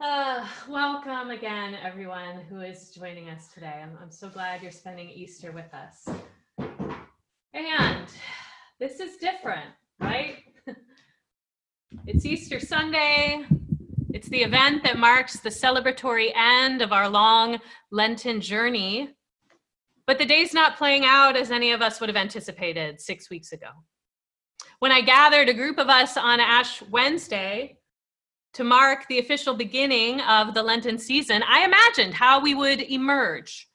Uh, welcome again, everyone who is joining us today. I'm, I'm so glad you're spending Easter with us. And this is different, right? it's Easter Sunday. It's the event that marks the celebratory end of our long Lenten journey. But the day's not playing out as any of us would have anticipated six weeks ago. When I gathered a group of us on Ash Wednesday, to mark the official beginning of the Lenten season, I imagined how we would emerge.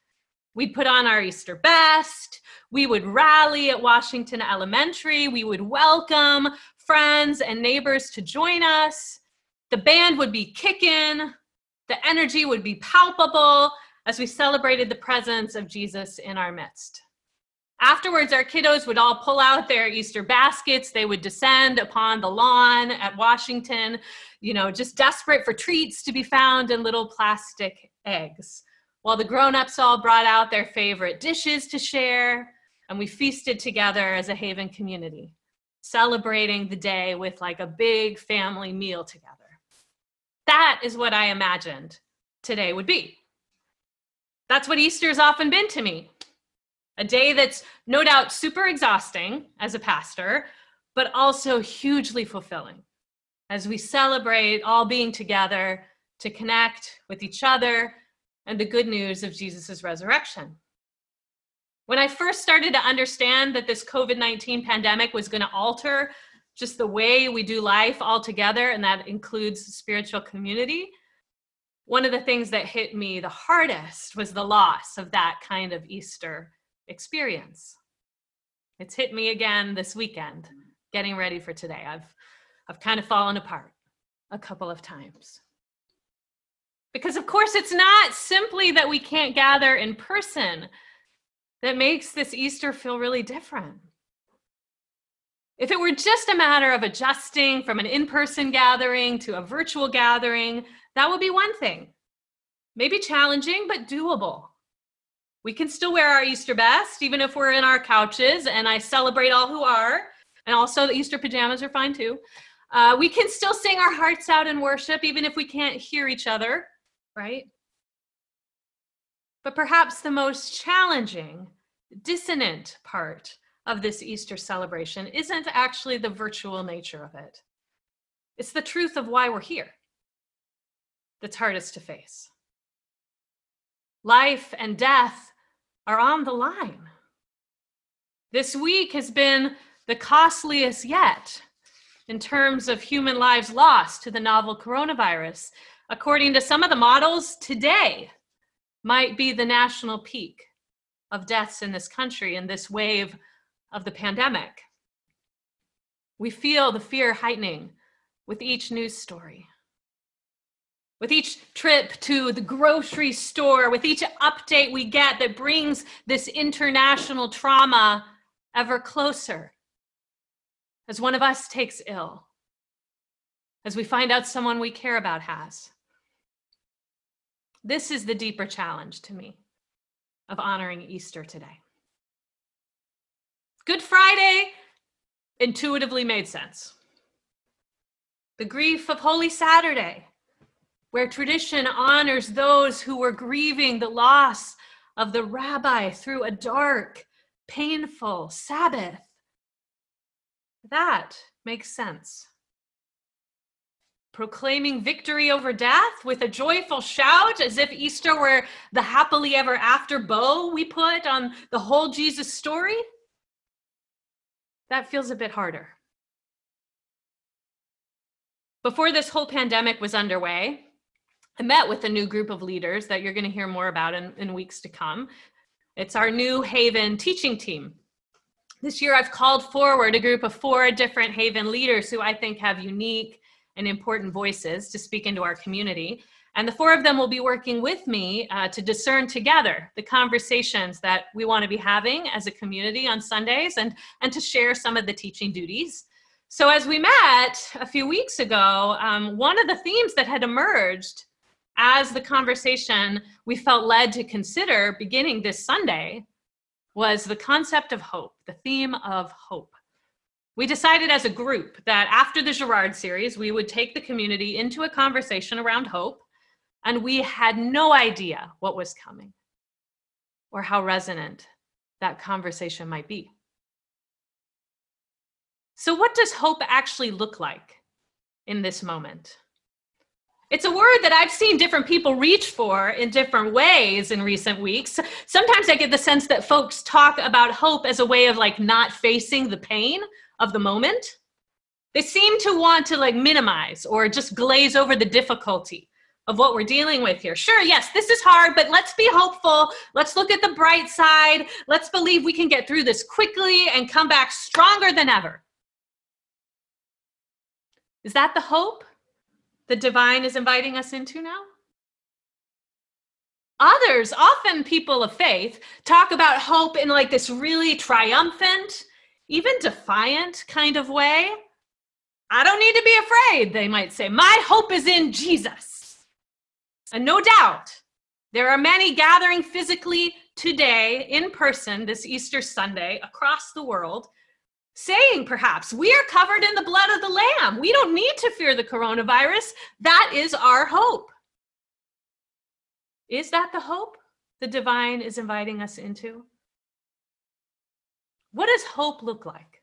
We'd put on our Easter best, we would rally at Washington Elementary, we would welcome friends and neighbors to join us. The band would be kicking, the energy would be palpable as we celebrated the presence of Jesus in our midst. Afterwards, our kiddos would all pull out their Easter baskets. They would descend upon the lawn at Washington, you know, just desperate for treats to be found in little plastic eggs. While the grown ups all brought out their favorite dishes to share, and we feasted together as a Haven community, celebrating the day with like a big family meal together. That is what I imagined today would be. That's what Easter's often been to me a day that's no doubt super exhausting as a pastor, but also hugely fulfilling as we celebrate all being together to connect with each other and the good news of Jesus' resurrection. When I first started to understand that this COVID 19 pandemic was going to alter just the way we do life altogether, and that includes spiritual community, one of the things that hit me the hardest was the loss of that kind of Easter experience. It's hit me again this weekend, getting ready for today. I've I've kind of fallen apart a couple of times. Because of course it's not simply that we can't gather in person that makes this Easter feel really different. If it were just a matter of adjusting from an in person gathering to a virtual gathering, that would be one thing. Maybe challenging, but doable. We can still wear our Easter best, even if we're in our couches, and I celebrate all who are. And also, the Easter pajamas are fine too. Uh, we can still sing our hearts out in worship, even if we can't hear each other, right? But perhaps the most challenging, dissonant part of this Easter celebration isn't actually the virtual nature of it, it's the truth of why we're here that's hardest to face. Life and death are on the line. This week has been the costliest yet in terms of human lives lost to the novel coronavirus. According to some of the models, today might be the national peak of deaths in this country in this wave of the pandemic. We feel the fear heightening with each news story with each trip to the grocery store, with each update we get that brings this international trauma ever closer. As one of us takes ill, as we find out someone we care about has. This is the deeper challenge to me of honoring Easter today. Good Friday intuitively made sense. The grief of Holy Saturday where tradition honors those who were grieving the loss of the rabbi through a dark, painful Sabbath. That makes sense. Proclaiming victory over death with a joyful shout, as if Easter were the happily ever after bow we put on the whole Jesus story, that feels a bit harder. Before this whole pandemic was underway, met with a new group of leaders that you're going to hear more about in, in weeks to come. It's our new Haven teaching team. This year, I've called forward a group of four different Haven leaders who I think have unique and important voices to speak into our community. And the four of them will be working with me uh, to discern together the conversations that we want to be having as a community on Sundays and, and to share some of the teaching duties. So, as we met a few weeks ago, um, one of the themes that had emerged as the conversation we felt led to consider beginning this Sunday was the concept of hope, the theme of hope. We decided as a group that after the Girard series, we would take the community into a conversation around hope and we had no idea what was coming or how resonant that conversation might be. So, what does hope actually look like in this moment? It's a word that I've seen different people reach for in different ways in recent weeks. Sometimes I get the sense that folks talk about hope as a way of like not facing the pain of the moment. They seem to want to like minimize or just glaze over the difficulty of what we're dealing with here. Sure, yes, this is hard, but let's be hopeful. Let's look at the bright side. Let's believe we can get through this quickly and come back stronger than ever. Is that the hope the divine is inviting us into now? Others, often people of faith, talk about hope in like this really triumphant, even defiant kind of way. I don't need to be afraid, they might say. My hope is in Jesus. And no doubt, there are many gathering physically today in person this Easter Sunday across the world saying perhaps we are covered in the blood of the lamb. We don't need to fear the coronavirus. That is our hope. Is that the hope the divine is inviting us into? What does hope look like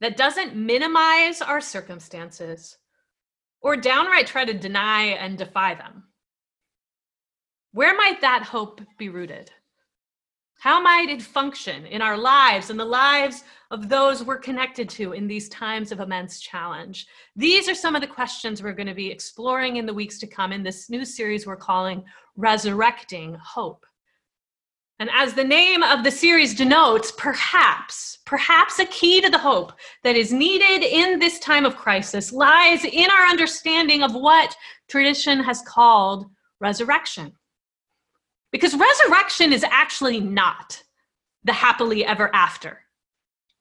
that doesn't minimize our circumstances or downright try to deny and defy them? Where might that hope be rooted how might it function in our lives and the lives of those we're connected to in these times of immense challenge? These are some of the questions we're going to be exploring in the weeks to come in this new series we're calling Resurrecting Hope. And as the name of the series denotes, perhaps, perhaps a key to the hope that is needed in this time of crisis lies in our understanding of what tradition has called resurrection. Because resurrection is actually not the happily ever after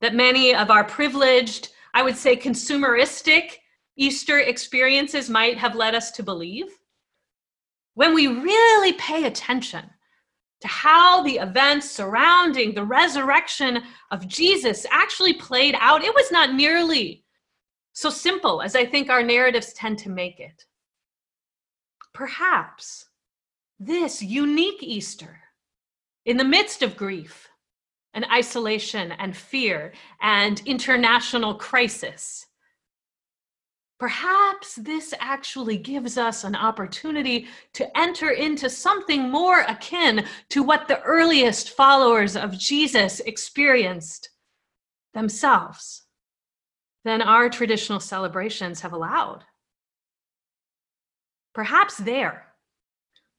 that many of our privileged, I would say consumeristic Easter experiences might have led us to believe. When we really pay attention to how the events surrounding the resurrection of Jesus actually played out, it was not nearly so simple as I think our narratives tend to make it. Perhaps this unique Easter in the midst of grief and isolation and fear and international crisis. Perhaps this actually gives us an opportunity to enter into something more akin to what the earliest followers of Jesus experienced themselves than our traditional celebrations have allowed. Perhaps there,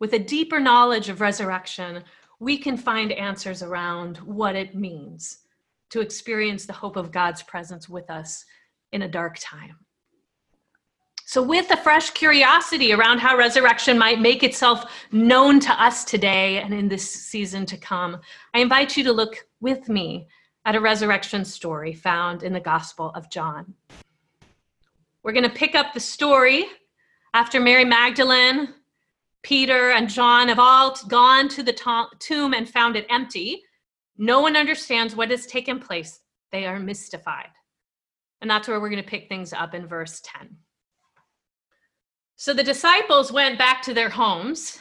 with a deeper knowledge of resurrection, we can find answers around what it means to experience the hope of God's presence with us in a dark time. So, with a fresh curiosity around how resurrection might make itself known to us today and in this season to come, I invite you to look with me at a resurrection story found in the Gospel of John. We're going to pick up the story after Mary Magdalene Peter and John have all gone to the tomb and found it empty. No one understands what has taken place. They are mystified. And that's where we're going to pick things up in verse 10. So the disciples went back to their homes,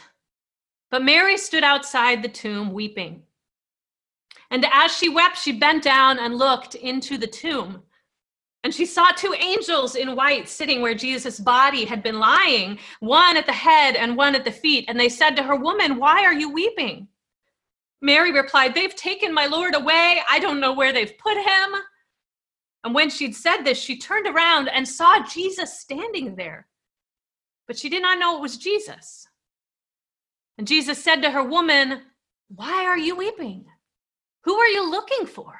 but Mary stood outside the tomb weeping. And as she wept, she bent down and looked into the tomb. And she saw two angels in white sitting where Jesus' body had been lying, one at the head and one at the feet. And they said to her, Woman, why are you weeping? Mary replied, They've taken my Lord away. I don't know where they've put him. And when she'd said this, she turned around and saw Jesus standing there. But she did not know it was Jesus. And Jesus said to her, Woman, why are you weeping? Who are you looking for?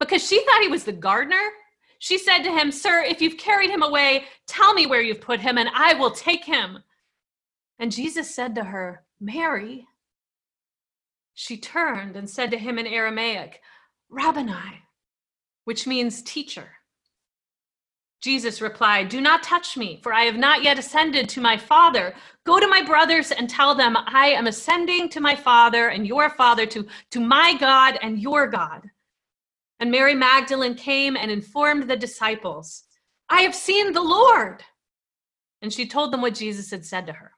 Because she thought he was the gardener she said to him, Sir, if you've carried him away, tell me where you've put him, and I will take him. And Jesus said to her, Mary. She turned and said to him in Aramaic, Rabboni, which means teacher. Jesus replied, Do not touch me, for I have not yet ascended to my Father. Go to my brothers and tell them, I am ascending to my Father and your Father, to, to my God and your God. And Mary Magdalene came and informed the disciples, I have seen the Lord. And she told them what Jesus had said to her.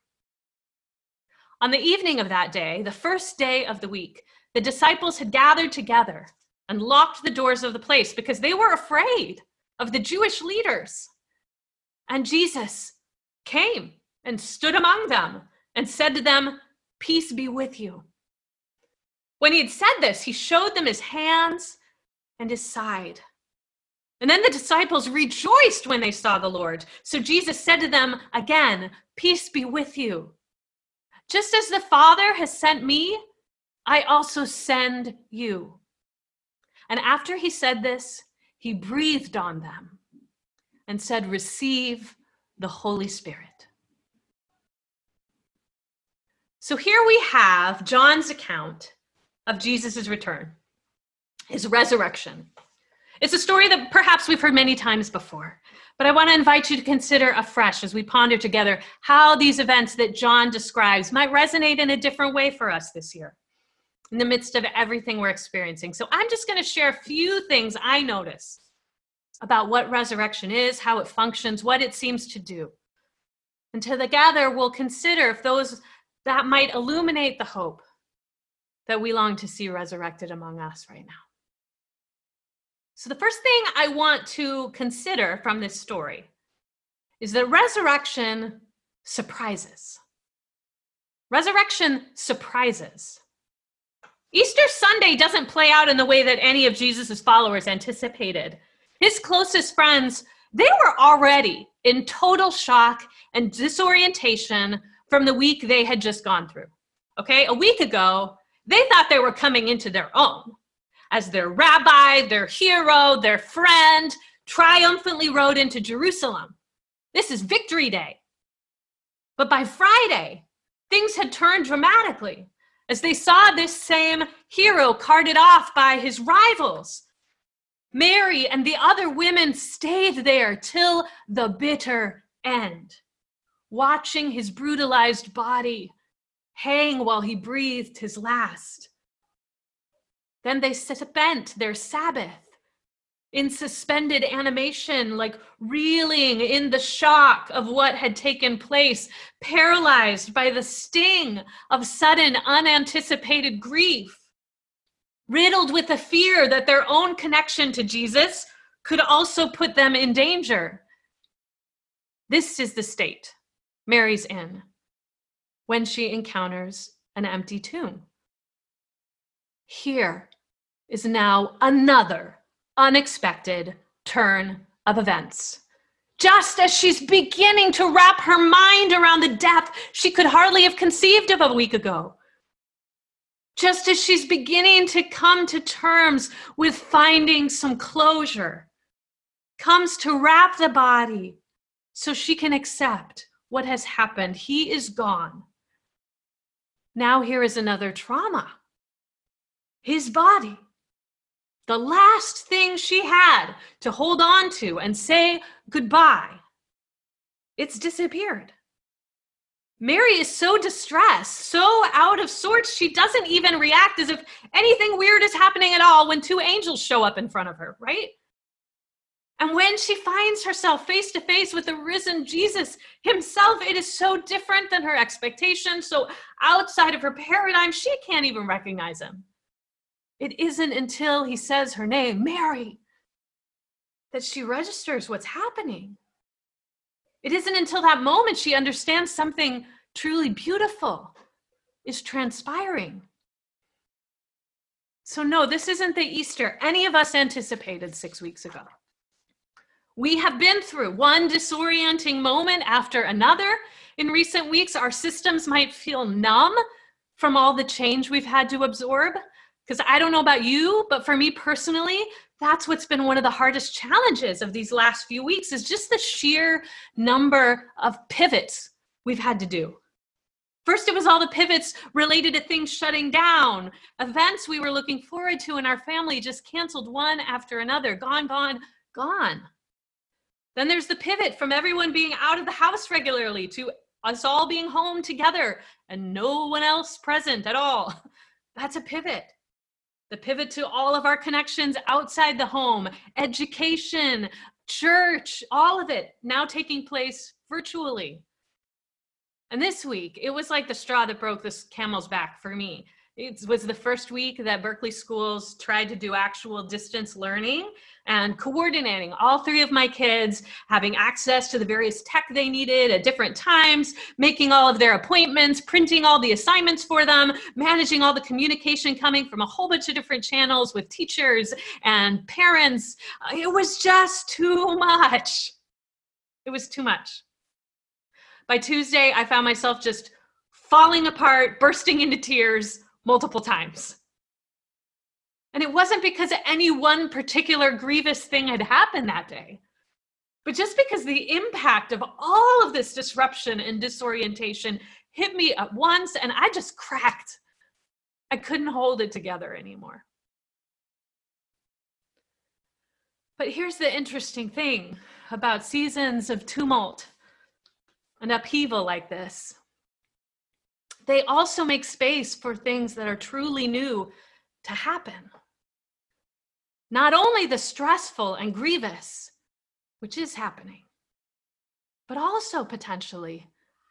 On the evening of that day, the first day of the week, the disciples had gathered together and locked the doors of the place because they were afraid of the Jewish leaders. And Jesus came and stood among them and said to them, Peace be with you. When he had said this, he showed them his hands and his side. And then the disciples rejoiced when they saw the Lord. So Jesus said to them again, Peace be with you. Just as the Father has sent me, I also send you. And after he said this, he breathed on them and said, Receive the Holy Spirit. So here we have John's account of Jesus' return, his resurrection. It's a story that perhaps we've heard many times before, but I want to invite you to consider afresh as we ponder together how these events that John describes might resonate in a different way for us this year in the midst of everything we're experiencing. So I'm just going to share a few things I notice about what resurrection is, how it functions, what it seems to do. And together we'll consider if those that might illuminate the hope that we long to see resurrected among us right now. So, the first thing I want to consider from this story is that resurrection surprises. Resurrection surprises. Easter Sunday doesn't play out in the way that any of Jesus' followers anticipated. His closest friends, they were already in total shock and disorientation from the week they had just gone through. Okay, a week ago, they thought they were coming into their own as their rabbi, their hero, their friend, triumphantly rode into Jerusalem. This is Victory Day. But by Friday, things had turned dramatically as they saw this same hero carted off by his rivals. Mary and the other women stayed there till the bitter end, watching his brutalized body hang while he breathed his last. Then they spent their Sabbath in suspended animation, like reeling in the shock of what had taken place, paralyzed by the sting of sudden, unanticipated grief, riddled with the fear that their own connection to Jesus could also put them in danger. This is the state Mary's in when she encounters an empty tomb. Here is now another unexpected turn of events. Just as she's beginning to wrap her mind around the death she could hardly have conceived of a week ago. Just as she's beginning to come to terms with finding some closure, comes to wrap the body so she can accept what has happened. He is gone. Now, here is another trauma his body. The last thing she had to hold on to and say goodbye, it's disappeared. Mary is so distressed, so out of sorts, she doesn't even react as if anything weird is happening at all when two angels show up in front of her, right? And when she finds herself face to face with the risen Jesus himself, it is so different than her expectations, so outside of her paradigm, she can't even recognize him. It isn't until he says her name, Mary, that she registers what's happening. It isn't until that moment she understands something truly beautiful is transpiring. So, no, this isn't the Easter any of us anticipated six weeks ago. We have been through one disorienting moment after another. In recent weeks, our systems might feel numb from all the change we've had to absorb. Because I don't know about you, but for me personally, that's what's been one of the hardest challenges of these last few weeks is just the sheer number of pivots we've had to do. First, it was all the pivots related to things shutting down, events we were looking forward to in our family just canceled one after another, gone, gone, gone. Then there's the pivot from everyone being out of the house regularly to us all being home together and no one else present at all. That's a pivot the pivot to all of our connections outside the home, education, church, all of it now taking place virtually. And this week, it was like the straw that broke this camel's back for me. It was the first week that Berkeley schools tried to do actual distance learning and coordinating all three of my kids, having access to the various tech they needed at different times, making all of their appointments, printing all the assignments for them, managing all the communication coming from a whole bunch of different channels with teachers and parents. Uh, it was just too much. It was too much. By Tuesday, I found myself just falling apart, bursting into tears multiple times. And it wasn't because any one particular grievous thing had happened that day, but just because the impact of all of this disruption and disorientation hit me at once and I just cracked. I couldn't hold it together anymore. But here's the interesting thing about seasons of tumult and upheaval like this they also make space for things that are truly new to happen. Not only the stressful and grievous, which is happening, but also potentially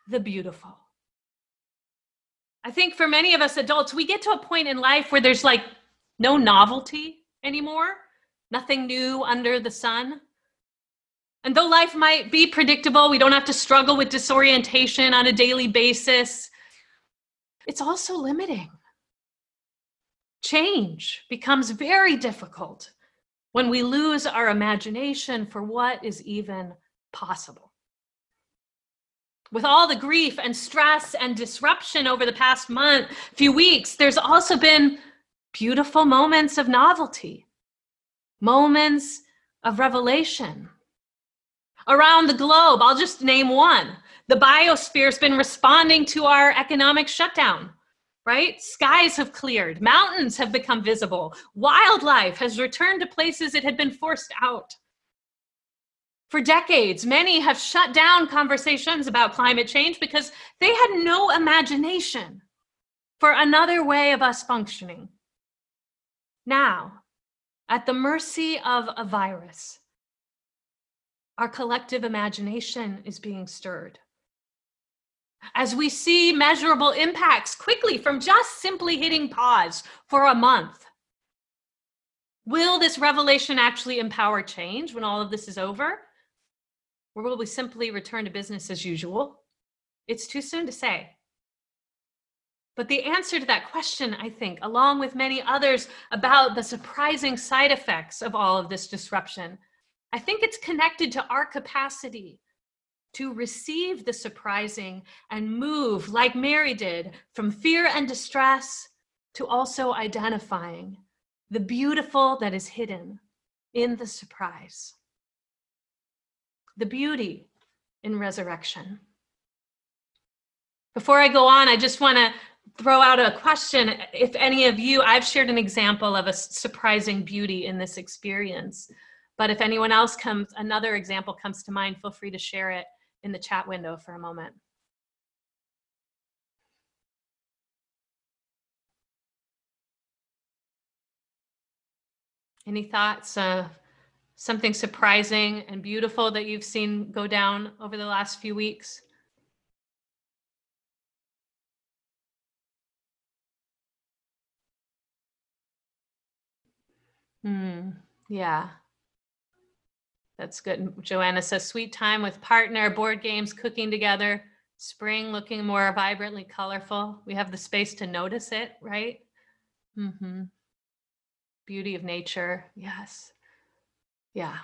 the beautiful. I think for many of us adults, we get to a point in life where there's like no novelty anymore, nothing new under the sun. And though life might be predictable, we don't have to struggle with disorientation on a daily basis it's also limiting. Change becomes very difficult when we lose our imagination for what is even possible. With all the grief and stress and disruption over the past month, few weeks, there's also been beautiful moments of novelty, moments of revelation. Around the globe, I'll just name one the biosphere's been responding to our economic shutdown, right? Skies have cleared, mountains have become visible, wildlife has returned to places it had been forced out. For decades, many have shut down conversations about climate change because they had no imagination for another way of us functioning. Now, at the mercy of a virus, our collective imagination is being stirred as we see measurable impacts quickly from just simply hitting pause for a month. Will this revelation actually empower change when all of this is over? Or will we simply return to business as usual? It's too soon to say. But the answer to that question, I think, along with many others about the surprising side effects of all of this disruption, I think it's connected to our capacity to receive the surprising and move like Mary did from fear and distress to also identifying the beautiful that is hidden in the surprise. The beauty in resurrection. Before I go on, I just want to throw out a question. If any of you, I've shared an example of a surprising beauty in this experience. But if anyone else comes, another example comes to mind, feel free to share it in the chat window for a moment. Any thoughts of something surprising and beautiful that you've seen go down over the last few weeks? Hmm. Yeah. That's good. Joanna says sweet time with partner, board games, cooking together, spring looking more vibrantly colorful. We have the space to notice it, right? Mm-hmm. Beauty of nature. Yes. Yeah.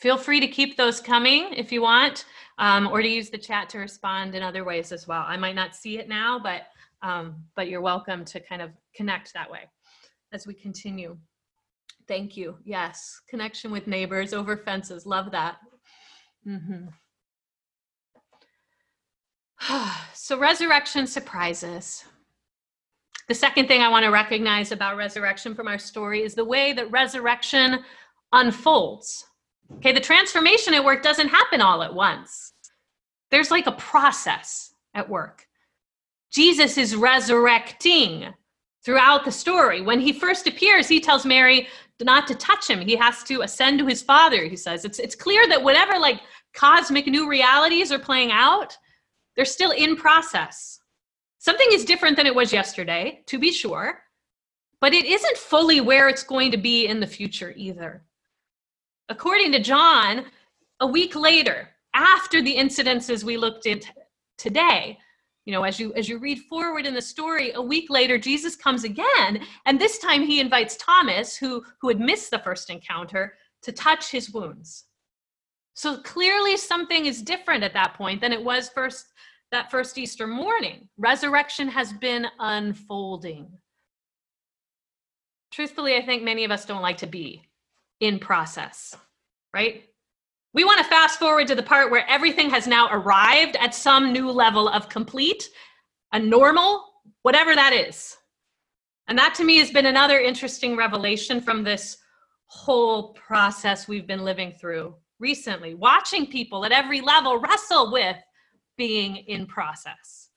Feel free to keep those coming if you want, um, or to use the chat to respond in other ways as well. I might not see it now, but um, but you're welcome to kind of connect that way as we continue. Thank you. Yes. Connection with neighbors over fences. Love that. Mm-hmm. so, resurrection surprises. The second thing I want to recognize about resurrection from our story is the way that resurrection unfolds. Okay, the transformation at work doesn't happen all at once, there's like a process at work. Jesus is resurrecting throughout the story. When he first appears, he tells Mary, not to touch him. He has to ascend to his father, he says. It's, it's clear that whatever like cosmic new realities are playing out, They're still in process. Something is different than it was yesterday, to be sure, but it isn't fully where it's going to be in the future either. According to John, a week later, after the incidences we looked at today, you know as you as you read forward in the story a week later jesus comes again and this time he invites thomas who who had missed the first encounter to touch his wounds. So clearly something is different at that point than it was first that first easter morning. Resurrection has been unfolding. Truthfully i think many of us don't like to be in process right we want to fast forward to the part where everything has now arrived at some new level of complete, a normal, whatever that is. And that to me has been another interesting revelation from this whole process we've been living through recently, watching people at every level wrestle with being in process.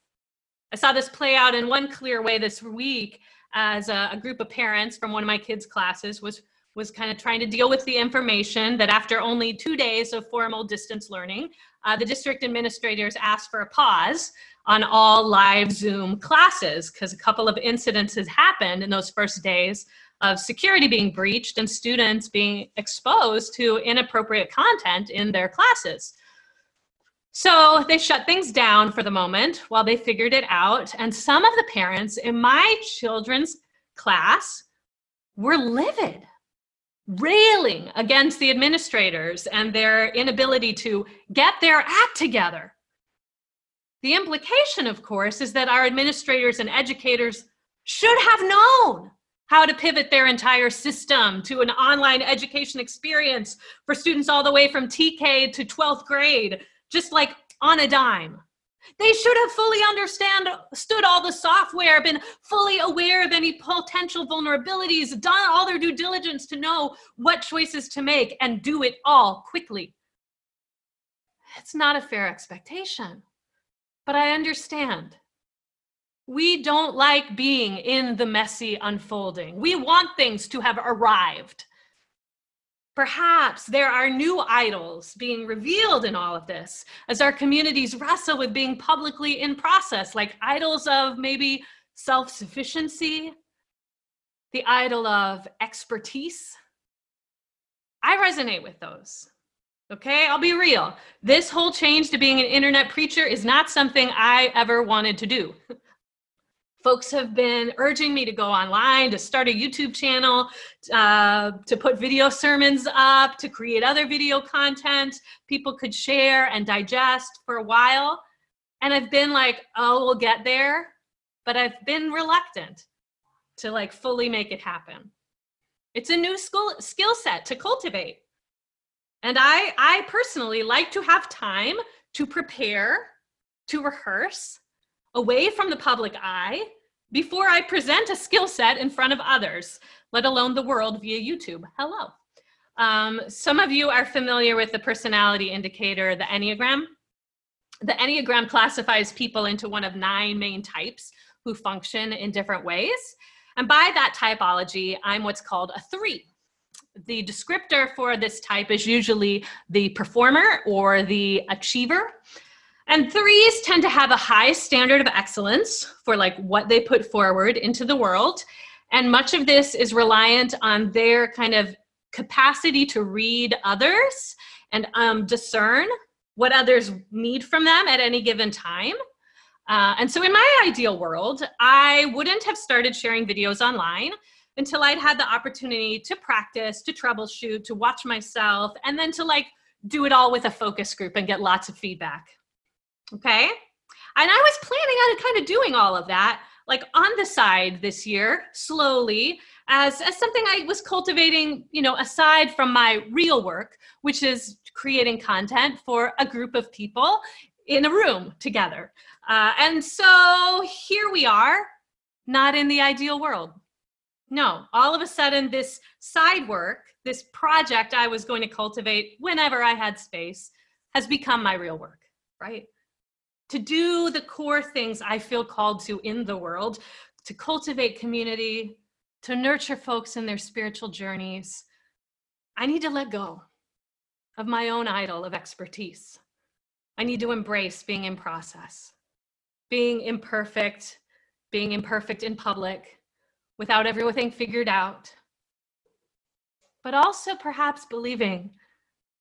I saw this play out in one clear way this week as a, a group of parents from one of my kids' classes was was kind of trying to deal with the information that after only two days of formal distance learning, uh, the district administrators asked for a pause on all live Zoom classes because a couple of incidences happened in those first days of security being breached and students being exposed to inappropriate content in their classes. So they shut things down for the moment while they figured it out. And some of the parents in my children's class were livid railing against the administrators and their inability to get their act together. The implication, of course, is that our administrators and educators should have known how to pivot their entire system to an online education experience for students all the way from TK to 12th grade, just like on a dime. They should have fully understood all the software, been fully aware of any potential vulnerabilities, done all their due diligence to know what choices to make, and do it all quickly. It's not a fair expectation, but I understand. We don't like being in the messy unfolding. We want things to have arrived. Perhaps there are new idols being revealed in all of this as our communities wrestle with being publicly in process, like idols of maybe self sufficiency, the idol of expertise. I resonate with those. Okay, I'll be real. This whole change to being an internet preacher is not something I ever wanted to do. folks have been urging me to go online, to start a YouTube channel, uh, to put video sermons up, to create other video content people could share and digest for a while. And I've been like, oh, we'll get there. But I've been reluctant to like fully make it happen. It's a new school, skill set to cultivate. And I, I personally like to have time to prepare, to rehearse, away from the public eye before I present a skill set in front of others, let alone the world via YouTube. Hello. Um, some of you are familiar with the personality indicator, the Enneagram. The Enneagram classifies people into one of nine main types who function in different ways. And by that typology, I'm what's called a three. The descriptor for this type is usually the performer or the achiever. And threes tend to have a high standard of excellence for like what they put forward into the world. And much of this is reliant on their kind of capacity to read others and um, discern what others need from them at any given time. Uh, and so, in my ideal world, I wouldn't have started sharing videos online until I'd had the opportunity to practice, to troubleshoot, to watch myself, and then to like do it all with a focus group and get lots of feedback. Okay. And I was planning on kind of doing all of that like on the side this year, slowly, as, as something I was cultivating, you know, aside from my real work, which is creating content for a group of people in a room together. Uh, and so here we are, not in the ideal world. No, all of a sudden, this side work, this project I was going to cultivate whenever I had space, has become my real work, right? To do the core things I feel called to in the world, to cultivate community, to nurture folks in their spiritual journeys, I need to let go of my own idol of expertise. I need to embrace being in process, being imperfect, being imperfect in public, without everything figured out. But also perhaps believing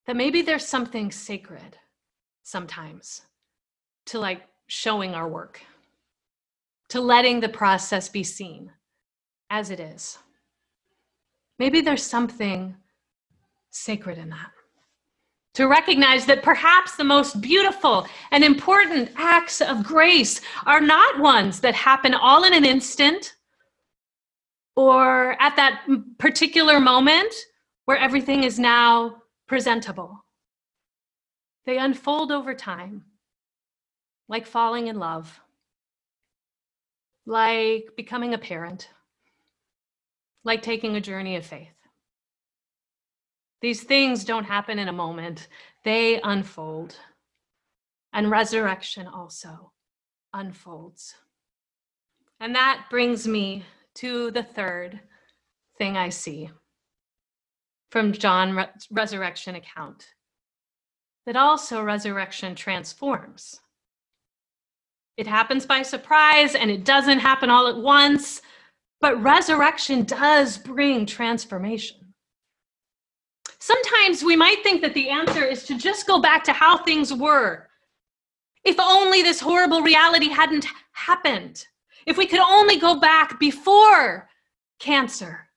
that maybe there's something sacred sometimes to like showing our work, to letting the process be seen as it is. Maybe there's something sacred in that. To recognize that perhaps the most beautiful and important acts of grace are not ones that happen all in an instant or at that particular moment where everything is now presentable. They unfold over time, like falling in love, like becoming a parent, like taking a journey of faith. These things don't happen in a moment, they unfold. And resurrection also unfolds. And that brings me to the third thing I see from John re- resurrection account that also resurrection transforms. It happens by surprise and it doesn't happen all at once, but resurrection does bring transformation. Sometimes we might think that the answer is to just go back to how things were. If only this horrible reality hadn't happened. If we could only go back before cancer,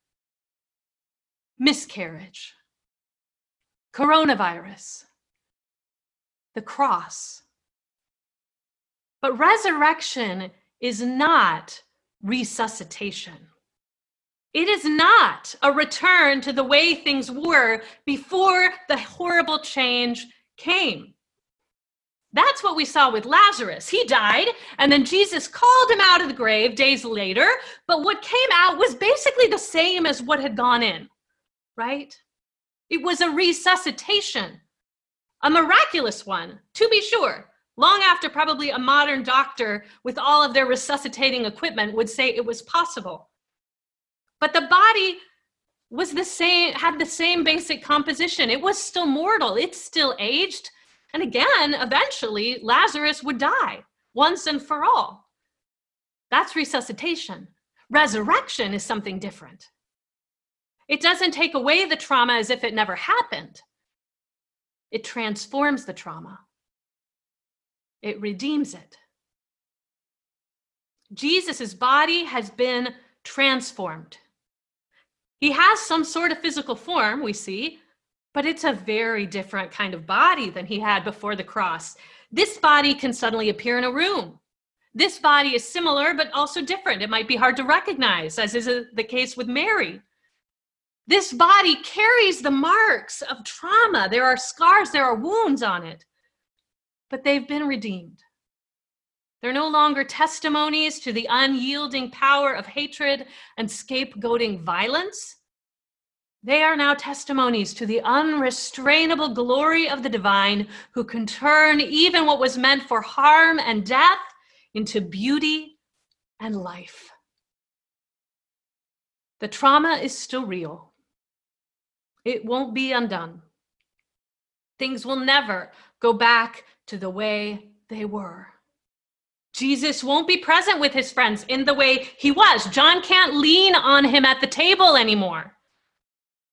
miscarriage, coronavirus, the cross. But resurrection is not resuscitation. It is not a return to the way things were before the horrible change came. That's what we saw with Lazarus. He died, and then Jesus called him out of the grave days later. But what came out was basically the same as what had gone in, right? It was a resuscitation, a miraculous one, to be sure. Long after probably a modern doctor with all of their resuscitating equipment would say it was possible. But the body was the same, had the same basic composition. It was still mortal, it still aged. And again, eventually, Lazarus would die once and for all. That's resuscitation. Resurrection is something different. It doesn't take away the trauma as if it never happened, it transforms the trauma, it redeems it. Jesus' body has been transformed. He has some sort of physical form, we see, but it's a very different kind of body than he had before the cross. This body can suddenly appear in a room. This body is similar, but also different. It might be hard to recognize, as is uh, the case with Mary. This body carries the marks of trauma. There are scars, there are wounds on it, but they've been redeemed. They're no longer testimonies to the unyielding power of hatred and scapegoating violence. They are now testimonies to the unrestrainable glory of the divine who can turn even what was meant for harm and death into beauty and life. The trauma is still real, it won't be undone. Things will never go back to the way they were. Jesus won't be present with his friends in the way he was. John can't lean on him at the table anymore.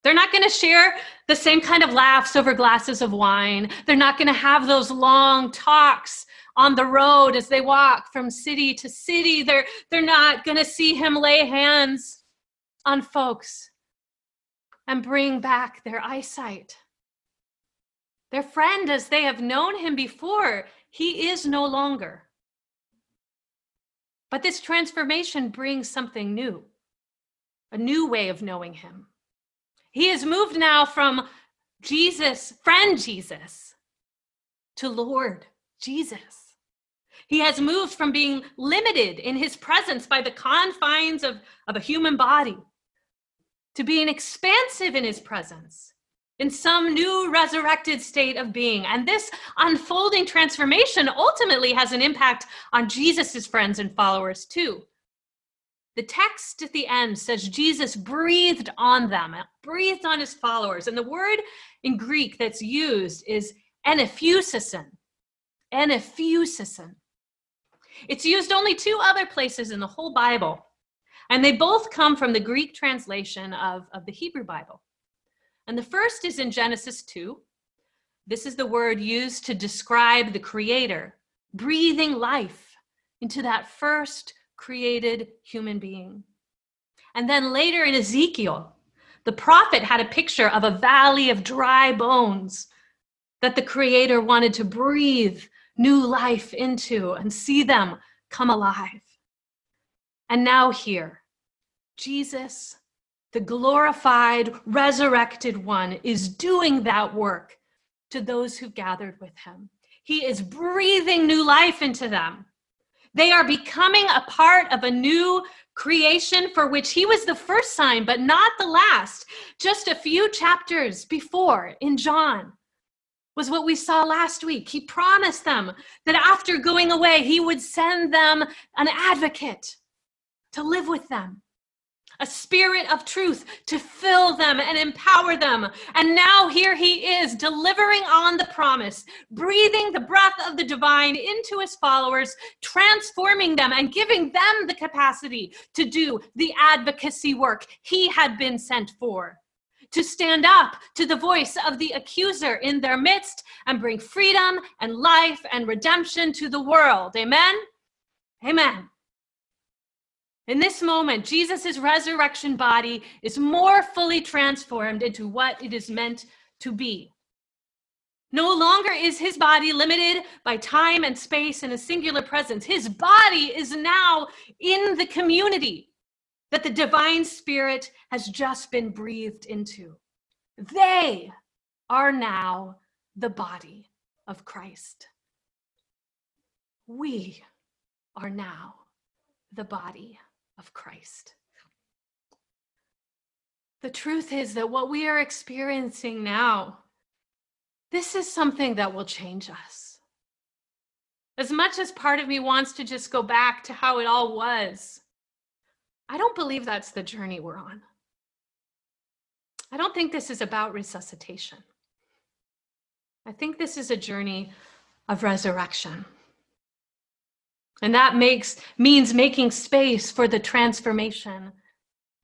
They're not going to share the same kind of laughs over glasses of wine. They're not going to have those long talks on the road as they walk from city to city. They're, they're not going to see him lay hands on folks and bring back their eyesight. Their friend, as they have known him before, he is no longer. But this transformation brings something new, a new way of knowing him. He has moved now from Jesus, friend Jesus, to Lord Jesus. He has moved from being limited in his presence by the confines of, of a human body to being expansive in his presence in some new resurrected state of being. And this unfolding transformation ultimately has an impact on Jesus' friends and followers too. The text at the end says Jesus breathed on them, breathed on his followers. And the word in Greek that's used is anaphusison. and effusisin. It's used only two other places in the whole Bible, and they both come from the Greek translation of, of the Hebrew Bible. And the first is in Genesis 2. This is the word used to describe the Creator breathing life into that first created human being. And then later in Ezekiel, the prophet had a picture of a valley of dry bones that the Creator wanted to breathe new life into and see them come alive. And now, here, Jesus, the glorified, resurrected one, is doing that work to those who gathered with him. He is breathing new life into them. They are becoming a part of a new creation for which he was the first sign, but not the last. Just a few chapters before in John was what we saw last week. He promised them that after going away, he would send them an advocate to live with them a spirit of truth to fill them and empower them. And now here he is delivering on the promise, breathing the breath of the divine into his followers, transforming them and giving them the capacity to do the advocacy work he had been sent for. To stand up to the voice of the accuser in their midst and bring freedom and life and redemption to the world. Amen? Amen. In this moment, Jesus' resurrection body is more fully transformed into what it is meant to be. No longer is his body limited by time and space and a singular presence. His body is now in the community that the divine spirit has just been breathed into. They are now the body of Christ. We are now the body of Christ. The truth is that what we are experiencing now, this is something that will change us. As much as part of me wants to just go back to how it all was, I don't believe that's the journey we're on. I don't think this is about resuscitation. I think this is a journey of resurrection. And that makes means making space for the transformation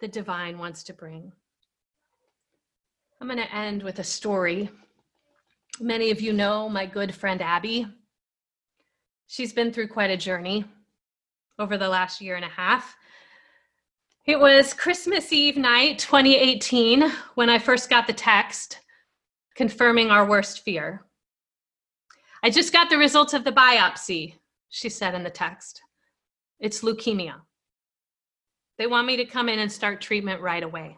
the divine wants to bring. I'm going to end with a story. Many of you know my good friend Abby. She's been through quite a journey over the last year and a half. It was Christmas Eve night 2018 when I first got the text confirming our worst fear. I just got the results of the biopsy she said in the text. It's leukemia. They want me to come in and start treatment right away.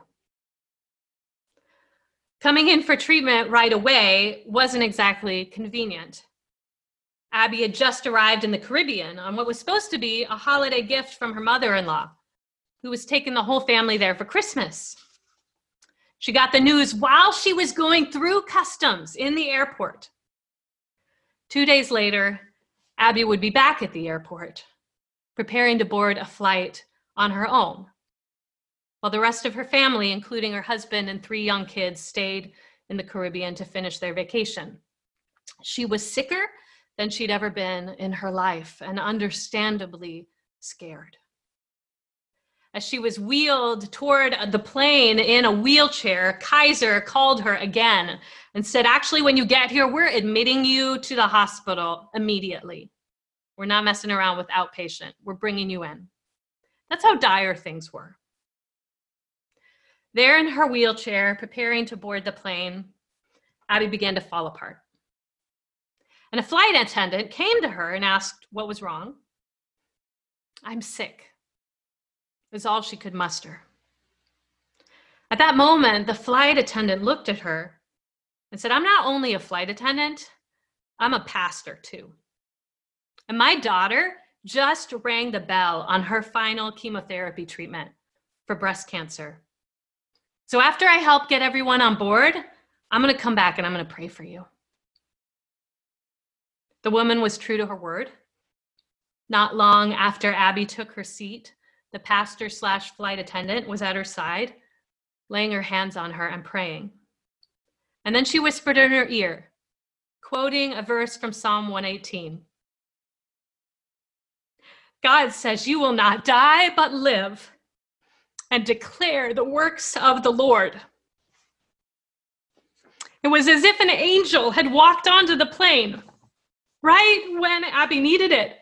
Coming in for treatment right away wasn't exactly convenient. Abby had just arrived in the Caribbean on what was supposed to be a holiday gift from her mother in law, who was taking the whole family there for Christmas. She got the news while she was going through customs in the airport. Two days later, Abby would be back at the airport, preparing to board a flight on her own, while the rest of her family, including her husband and three young kids, stayed in the Caribbean to finish their vacation. She was sicker than she'd ever been in her life and understandably scared. As she was wheeled toward the plane in a wheelchair, Kaiser called her again and said, Actually, when you get here, we're admitting you to the hospital immediately. We're not messing around with outpatient. We're bringing you in. That's how dire things were. There in her wheelchair, preparing to board the plane, Abby began to fall apart. And a flight attendant came to her and asked what was wrong. I'm sick, was all she could muster. At that moment, the flight attendant looked at her and said, I'm not only a flight attendant, I'm a pastor too. And my daughter just rang the bell on her final chemotherapy treatment for breast cancer. So after I help get everyone on board, I'm going to come back and I'm going to pray for you. The woman was true to her word. Not long after Abby took her seat, the pastor slash flight attendant was at her side, laying her hands on her and praying. And then she whispered in her ear, quoting a verse from Psalm 118. God says, You will not die, but live and declare the works of the Lord. It was as if an angel had walked onto the plane right when Abby needed it.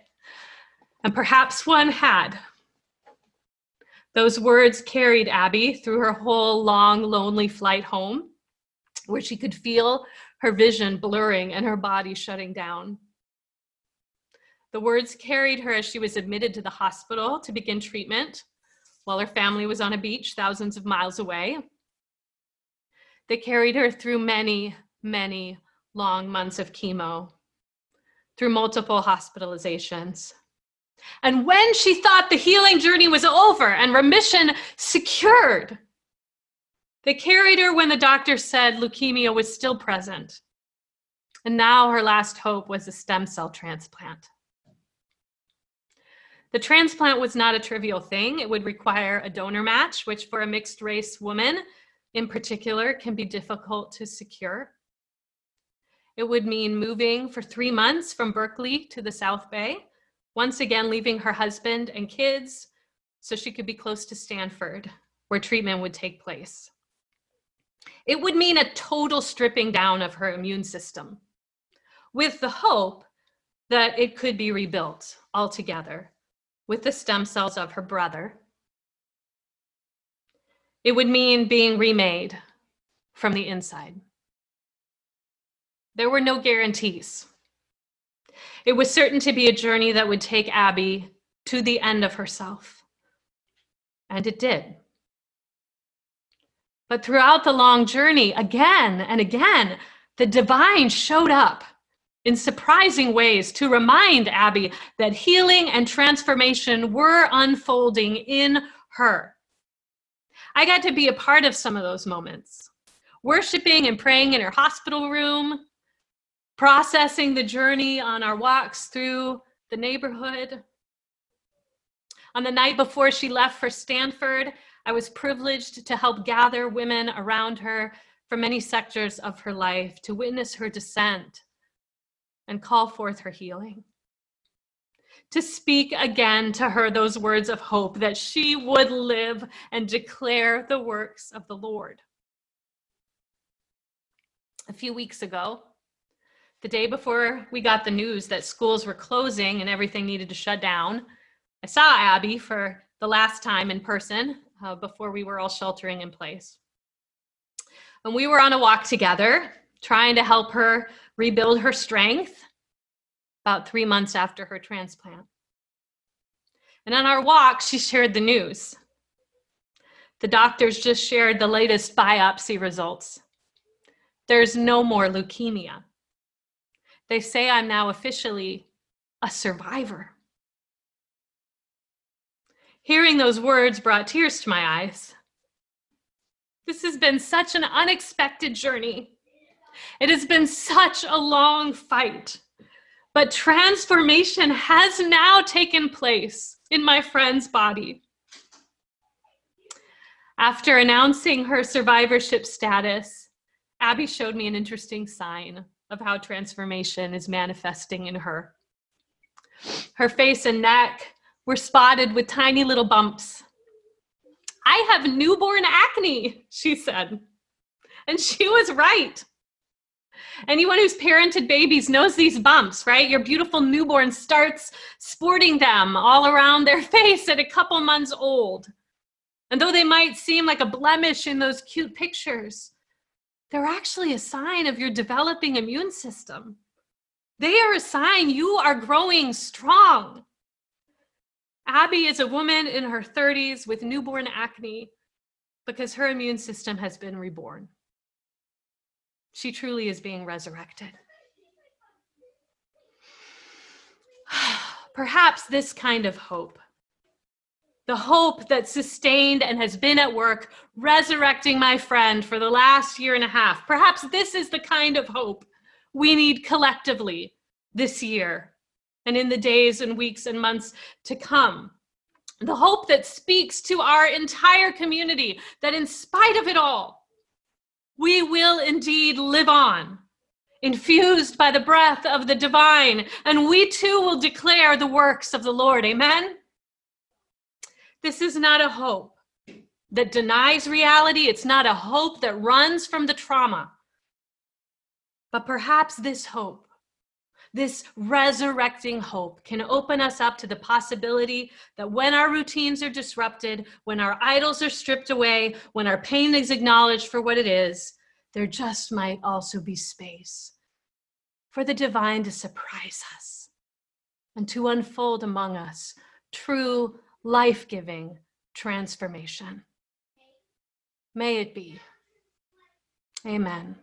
And perhaps one had. Those words carried Abby through her whole long, lonely flight home, where she could feel her vision blurring and her body shutting down. The words carried her as she was admitted to the hospital to begin treatment while her family was on a beach thousands of miles away. They carried her through many, many long months of chemo, through multiple hospitalizations. And when she thought the healing journey was over and remission secured, they carried her when the doctor said leukemia was still present. And now her last hope was a stem cell transplant. The transplant was not a trivial thing. It would require a donor match, which for a mixed race woman in particular can be difficult to secure. It would mean moving for three months from Berkeley to the South Bay, once again leaving her husband and kids so she could be close to Stanford, where treatment would take place. It would mean a total stripping down of her immune system, with the hope that it could be rebuilt altogether with the stem cells of her brother. It would mean being remade from the inside. There were no guarantees. It was certain to be a journey that would take Abby to the end of herself. And it did. But throughout the long journey, again and again, the divine showed up in surprising ways to remind Abby that healing and transformation were unfolding in her. I got to be a part of some of those moments, worshiping and praying in her hospital room, processing the journey on our walks through the neighborhood. On the night before she left for Stanford, I was privileged to help gather women around her from many sectors of her life to witness her descent and call forth her healing. To speak again to her those words of hope that she would live and declare the works of the Lord. A few weeks ago, the day before we got the news that schools were closing and everything needed to shut down, I saw Abby for the last time in person uh, before we were all sheltering in place. And we were on a walk together, trying to help her rebuild her strength about three months after her transplant. And on our walk, she shared the news. The doctors just shared the latest biopsy results. There's no more leukemia. They say I'm now officially a survivor. Hearing those words brought tears to my eyes. This has been such an unexpected journey. It has been such a long fight. But transformation has now taken place in my friend's body. After announcing her survivorship status, Abby showed me an interesting sign of how transformation is manifesting in her. Her face and neck were spotted with tiny little bumps. I have newborn acne, she said. And she was right. Anyone who's parented babies knows these bumps, right? Your beautiful newborn starts sporting them all around their face at a couple months old. And though they might seem like a blemish in those cute pictures, they're actually a sign of your developing immune system. They are a sign you are growing strong. Abby is a woman in her 30s with newborn acne because her immune system has been reborn. She truly is being resurrected. Perhaps this kind of hope, the hope that sustained and has been at work resurrecting my friend for the last year and a half, perhaps this is the kind of hope we need collectively this year and in the days and weeks and months to come. The hope that speaks to our entire community that, in spite of it all, we will indeed live on infused by the breath of the divine, and we too will declare the works of the Lord. Amen? This is not a hope that denies reality, it's not a hope that runs from the trauma. But perhaps this hope, this resurrecting hope, can open us up to the possibility that when our routines are disrupted, when our idols are stripped away, when our pain is acknowledged for what it is, there just might also be space for the divine to surprise us and to unfold among us true life giving transformation. May it be. Amen.